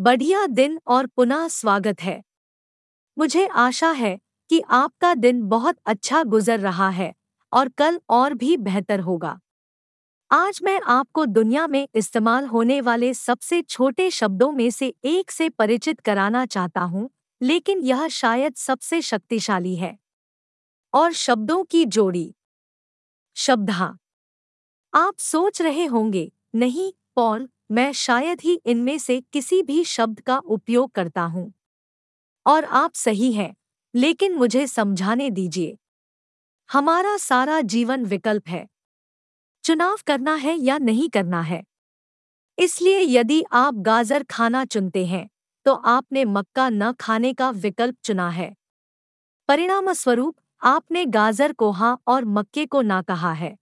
बढ़िया दिन और पुनः स्वागत है। मुझे आशा है कि आपका दिन बहुत अच्छा गुजर रहा है और कल और भी बेहतर होगा। आज मैं आपको दुनिया में इस्तेमाल होने वाले सबसे छोटे शब्दों में से एक से परिचित कराना चाहता हूँ, लेकिन यह शायद सबसे शक्तिशाली है। और शब्दों की जोड़ी। शब्दा। आप सोच रहे होंगे, नहीं, पॉल मैं शायद ही इनमें से किसी भी शब्द का उपयोग करता हूँ। और आप सही हैं, लेकिन मुझे समझाने दीजिए। हमारा सारा जीवन विकल्प है। चुनाव करना है या नहीं करना है? इसलिए यदि आप गाजर खाना चुनते हैं तो आपने मक्का न खाने का विकल्प चुना है। परिणामस्वरूप, आपने गाजर को हाँ और मक्के को ना कहा है।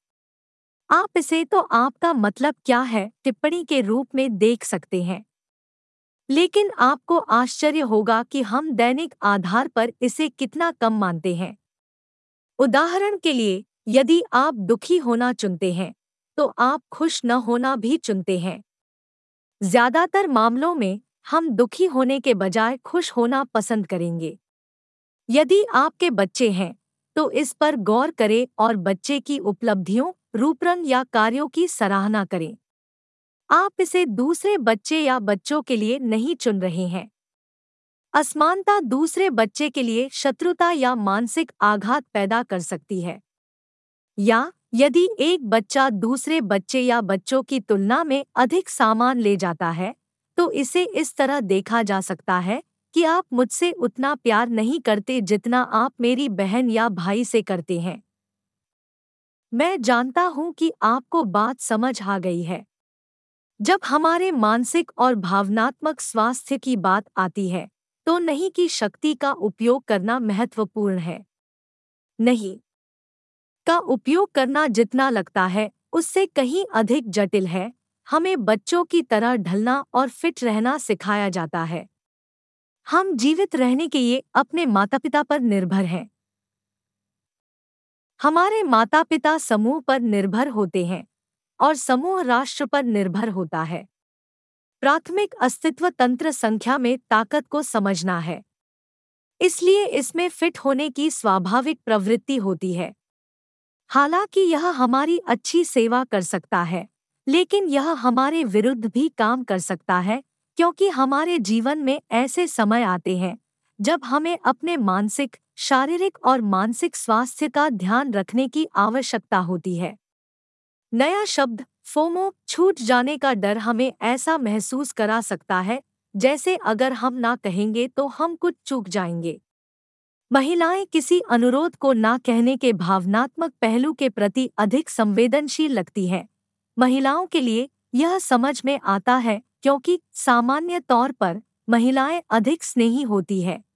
आप इसे तो आपका मतलब क्या है टिप्पणी के रूप में देख सकते हैं। लेकिन आपको आश्चर्य होगा कि हम दैनिक आधार पर इसे कितना कम मानते हैं। उदाहरण के लिए, यदि आप दुखी होना चुनते हैं तो आप खुश न होना भी चुनते हैं। ज़्यादातर मामलों में, हम दुखी होने के बजाय खुश होना पसंद करेंगे। यदि आपके बच्चे हैं तो इस पर गौर करें और बच्चे की उपलब्धियों रूपरंग या कार्यों की सराहना करें। आप इसे दूसरे बच्चे या बच्चों के लिए नहीं चुन रहे हैं। असमानता दूसरे बच्चे के लिए शत्रुता या मानसिक आघात पैदा कर सकती है। या यदि एक बच्चा दूसरे बच्चे या बच्चों की तुलना में अधिक सामान ले जाता है तो इसे इस तरह देखा जा सकता है कि आप मुझसे उतना प्यार नहीं करते जितना आप मेरी बहन या भाई से करते हैं। मैं जानता हूँ कि आपको बात समझ आ गई है। जब हमारे मानसिक और भावनात्मक स्वास्थ्य की बात आती है तो नहीं की शक्ति का उपयोग करना महत्वपूर्ण है। नहीं। का उपयोग करना जितना लगता है, उससे कहीं अधिक जटिल है। हमें बच्चों की तरह ढलना और फिट रहना सिखाया जाता है। हम जीवित रहने के लिए अपने माता पिता पर निर्भर हैं। हमारे माता पिता समूह पर निर्भर होते हैं और समूह राष्ट्र पर निर्भर होता है। प्राथमिक अस्तित्व तंत्र संख्या में ताकत को समझना है। इसलिए इसमें फिट होने की स्वाभाविक प्रवृत्ति होती है। हालाँकि यह हमारी अच्छी सेवा कर सकता है, लेकिन यह हमारे विरुद्ध भी काम कर सकता है, क्योंकि हमारे जीवन में ऐसे समय आते हैं जब हमें अपने मानसिक शारीरिक और मानसिक स्वास्थ्य का ध्यान रखने की आवश्यकता होती है। नया शब्द, फोमो, छूट जाने का डर हमें ऐसा महसूस करा सकता है, जैसे अगर हम ना कहेंगे तो हम कुछ चूक जाएँगे। महिलाएँ किसी अनुरोध को ना कहने के भावनात्मक पहलू के प्रति अधिक संवेदनशील लगती हैं। महिलाओं के लिए यह समझ में आता है, क्योंकि सामान्य तौर पर महिलाएँ अधिक स्नेही होती है।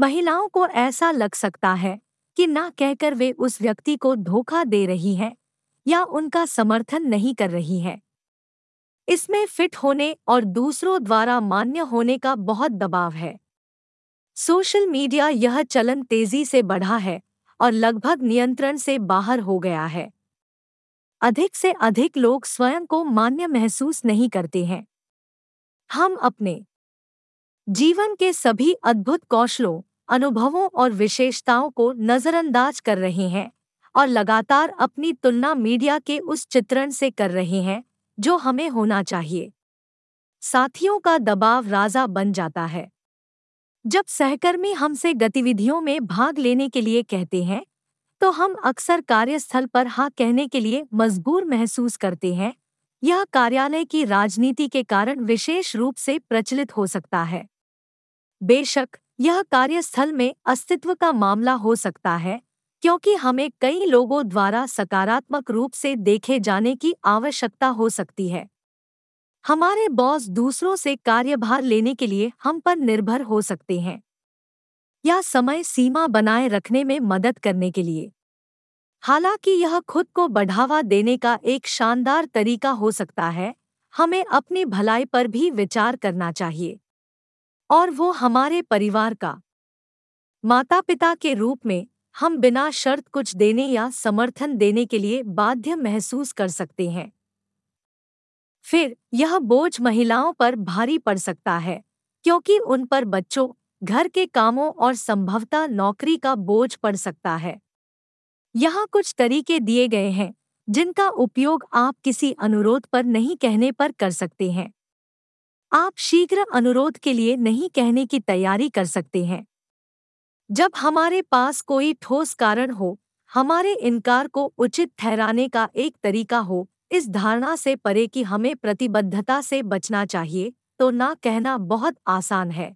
महिलाओं को ऐसा लग सकता है कि ना कहकर वे उस व्यक्ति को धोखा दे रही हैं या उनका समर्थन नहीं कर रही हैं। इसमें फिट होने और दूसरों द्वारा मान्य होने का बहुत दबाव है। सोशल मीडिया यह चलन तेज़ी से बढ़ा है और लगभग नियंत्रण से बाहर हो गया है। अधिक से अधिक लोग स्वयं को मान्य महसूस नहीं करते हैं। हम अपने जीवन के सभी अद्भुत कौशलों, अनुभवों और विशेषताओं को नज़रअंदाज कर रहे हैं और लगातार अपनी तुलना मीडिया के उस चित्रण से कर रहे हैं, जो हमें होना चाहिए। साथियों का दबाव राजा बन जाता है। जब सहकर्मी हमसे गतिविधियों में भाग लेने के लिए कहते हैं तो हम अक्सर कार्यस्थल पर हाँ कहने के लिए मजबूर महसूस करते हैं, यह कार्यालय की राजनीति के कारण विशेष रूप से प्रचलित हो सकता है। बेशक, यह कार्यस्थल में अस्तित्व का मामला हो सकता है, क्योंकि हमें कई लोगों द्वारा सकारात्मक रूप से देखे जाने की आवश्यकता हो सकती है। हमारे बॉस दूसरों से कार्यभार लेने के लिए हम पर निर्भर हो सकते हैं। या समय सीमा बनाए रखने में मदद करने के लिए। हालाँकि यह खुद को बढ़ावा देने का एक शानदार तरीका हो सकता है, हमें अपनी भलाई पर भी विचार करना चाहिए। और वो हमारे परिवार का। माता पिता के रूप में हम बिना शर्त कुछ देने या समर्थन देने के लिए बाध्य महसूस कर सकते हैं। फिर, यह बोझ महिलाओं पर भारी पड़ सकता है, क्योंकि उन पर बच्चों, घर के कामों और संभवतः नौकरी का बोझ पड़ सकता है। यहाँ कुछ तरीके दिए गए हैं, जिनका उपयोग आप किसी अनुरोध पर नहीं कहने पर कर सकते हैं। आप शीघ्र अनुरोध के लिए नहीं कहने की तैयारी कर सकते हैं। जब हमारे पास कोई ठोस कारण हो, हमारे इनकार को उचित ठहराने का एक तरीका हो, इस धारणा से परे कि हमें प्रतिबद्धता से बचना चाहिए तो ना कहना बहुत आसान है।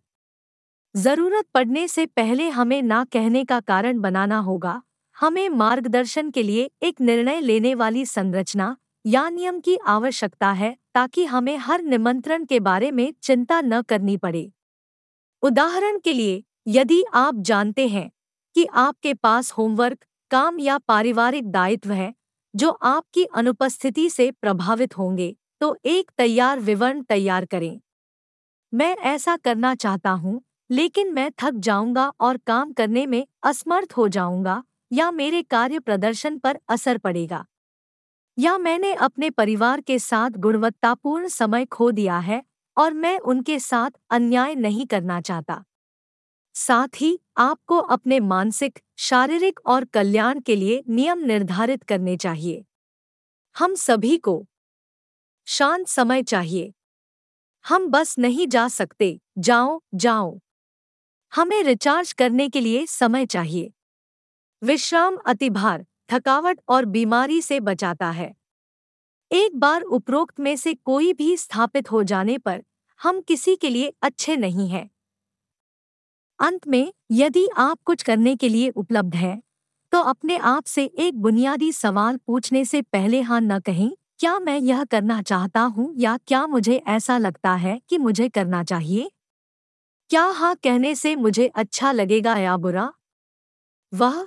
ज़रूरत पड़ने से पहले हमें ना कहने का कारण बनाना होगा। हमें मार्गदर्शन के लिए एक निर्णय लेने वाली संरचना या नियम की आवश्यकता है ताकि हमें हर निमंत्रण के बारे में चिंता न करनी पड़े। उदाहरण के लिए, यदि आप जानते हैं कि आपके पास होमवर्क, काम या पारिवारिक दायित्व है, जो आपकी अनुपस्थिति से प्रभावित होंगे तो एक तैयार विवरण तैयार करें। मैं ऐसा करना चाहता हूँ, लेकिन मैं थक जाऊँगा और काम करने में असमर्थ हो जाऊँगा या मेरे कार्य प्रदर्शन पर असर पड़ेगा। या मैंने अपने परिवार के साथ गुणवत्तापूर्ण समय खो दिया है और मैं उनके साथ अन्याय नहीं करना चाहता। साथ ही, आपको अपने मानसिक, शारीरिक और कल्याण के लिए नियम निर्धारित करने चाहिए। हम सभी को शांत समय चाहिए। हम बस नहीं जा सकते। जाओ जाओ। हमें रिचार्ज करने के लिए समय चाहिए। विश्राम अतिभार थकावट और बीमारी से बचाता है। एक बार उपरोक्त में से कोई भी स्थापित हो जाने पर हम किसी के लिए अच्छे नहीं हैं। अंत में, यदि आप कुछ करने के लिए उपलब्ध हैं तो अपने आप से एक बुनियादी सवाल पूछने से पहले हाँ न कहें, क्या मैं यह करना चाहता हूँ या क्या मुझे ऐसा लगता है कि मुझे करना चाहिए? क्या हाँ कहने से मुझे अच्छा लगेगा या बुरा? वह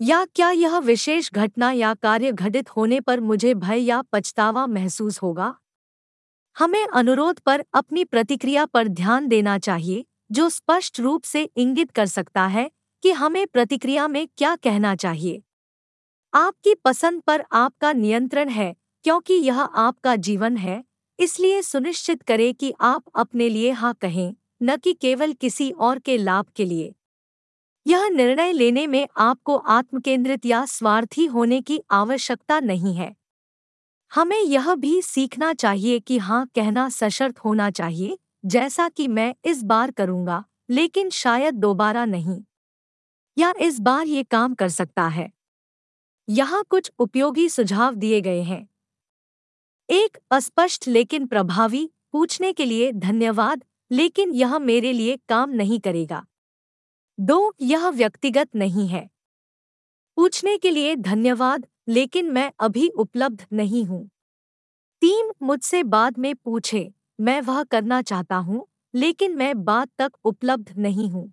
या क्या यह विशेष घटना या कार्य घटित होने पर मुझे भय या पछतावा महसूस होगा? हमें अनुरोध पर अपनी प्रतिक्रिया पर ध्यान देना चाहिए, जो स्पष्ट रूप से इंगित कर सकता है कि हमें प्रतिक्रिया में क्या कहना चाहिए। आपकी पसंद पर आपका नियंत्रण है, क्योंकि यह आपका जीवन है, इसलिए सुनिश्चित करें कि आप अपने लिए हाँ कहें, न कि केवल किसी और के लाभ के लिए। यह निर्णय लेने में आपको आत्मकेंद्रित या स्वार्थी होने की आवश्यकता नहीं है। हमें यह भी सीखना चाहिए कि हाँ कहना सशर्त होना चाहिए, जैसा कि मैं इस बार करूँगा, लेकिन शायद दोबारा नहीं। या इस बार ये काम कर सकता है। यहाँ कुछ उपयोगी सुझाव दिए गए हैं। एक, अस्पष्ट लेकिन प्रभावी, पूछने के लिए धन्यवाद, लेकिन यह मेरे लिए काम नहीं करेगा। दो, यह व्यक्तिगत नहीं है। पूछने के लिए धन्यवाद, लेकिन मैं अभी उपलब्ध नहीं हूँ। तीन, मुझसे बाद में पूछे, मैं वह करना चाहता हूँ, लेकिन मैं बाद तक उपलब्ध नहीं हूँ।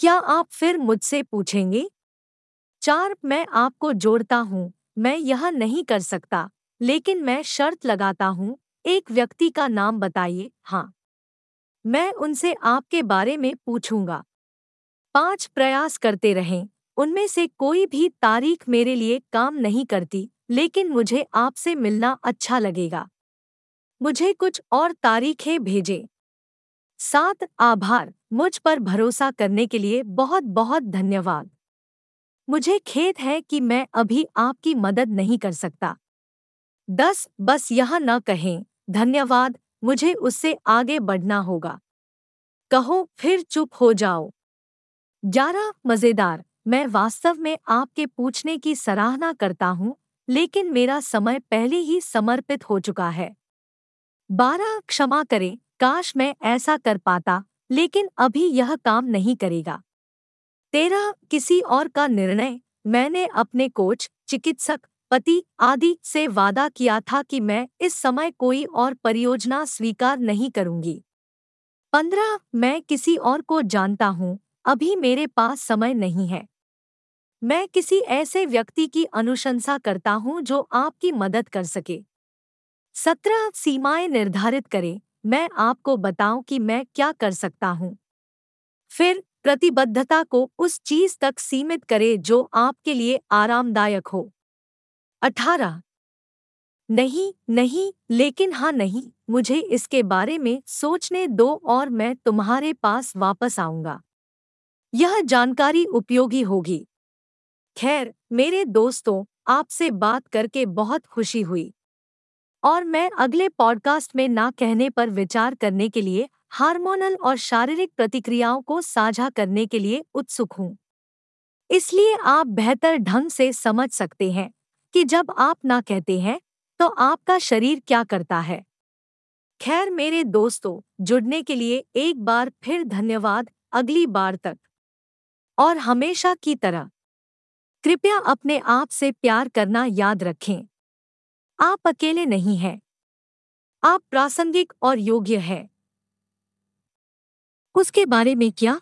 क्या आप फिर मुझसे पूछेंगे? चार, मैं आपको जोड़ता हूँ, मैं यह नहीं कर सकता, लेकिन मैं शर्त लगाता हूँ, एक व्यक्ति का नाम बताइए हाँ। मैं उनसे आपके बारे में पूछूँगा। पाँच प्रयास करते रहें। उनमें से कोई भी तारीख मेरे लिए काम नहीं करती, लेकिन मुझे आपसे मिलना अच्छा लगेगा। मुझे कुछ और तारीखें भेजें। सात, आभार, मुझ पर भरोसा करने के लिए बहुत बहुत धन्यवाद। मुझे खेद है कि मैं अभी आपकी मदद नहीं कर सकता। दस, बस यह न कहें। धन्यवाद, मुझे उससे आगे बढ़ना होगा। कहो, फिर चुप हो जाओ। ग्यारह मज़ेदार। मैं वास्तव में आपके पूछने की सराहना करता हूँ, लेकिन मेरा समय पहले ही समर्पित हो चुका है। बारह, क्षमा करें। काश मैं ऐसा कर पाता, लेकिन अभी यह काम नहीं करेगा। तेरह, किसी और का निर्णय। मैंने अपने कोच, चिकित्सक, पति आदि से वादा किया था कि मैं इस समय कोई और परियोजना स्वीकार नहीं करूँगी। पंद्रह, मैं किसी और को जानता हूँ अभी मेरे पास समय नहीं है। मैं किसी ऐसे व्यक्ति की अनुशंसा करता हूँ जो आपकी मदद कर सके। सत्रह सीमाएँ निर्धारित करें। मैं आपको बताऊँ कि मैं क्या कर सकता हूँ। फिर प्रतिबद्धता को उस चीज़ तक सीमित करें जो आपके लिए आरामदायक हो। अठारह। नहीं नहीं, लेकिन हाँ नहीं, मुझे इसके बारे में सोचने दो और मैं तुम्हारे पास वापस आऊँगा। यह जानकारी उपयोगी होगी। खैर, मेरे दोस्तों, आपसे बात करके बहुत खुशी हुई। और मैं अगले पॉडकास्ट में ना कहने पर विचार करने के लिए, हार्मोनल और शारीरिक प्रतिक्रियाओं को साझा करने के लिए उत्सुक हूँ। इसलिए आप बेहतर ढंग से समझ सकते हैं कि जब आप ना कहते हैं तो आपका शरीर क्या करता है। खैर, मेरे दोस्तों, जुड़ने के लिए एक बार फिर धन्यवाद अगली बार तक। और हमेशा की तरह। कृपया अपने आप से प्यार करना याद रखें। आप अकेले नहीं हैं। आप प्रासंगिक और योग्य हैं। उसके बारे में क्या?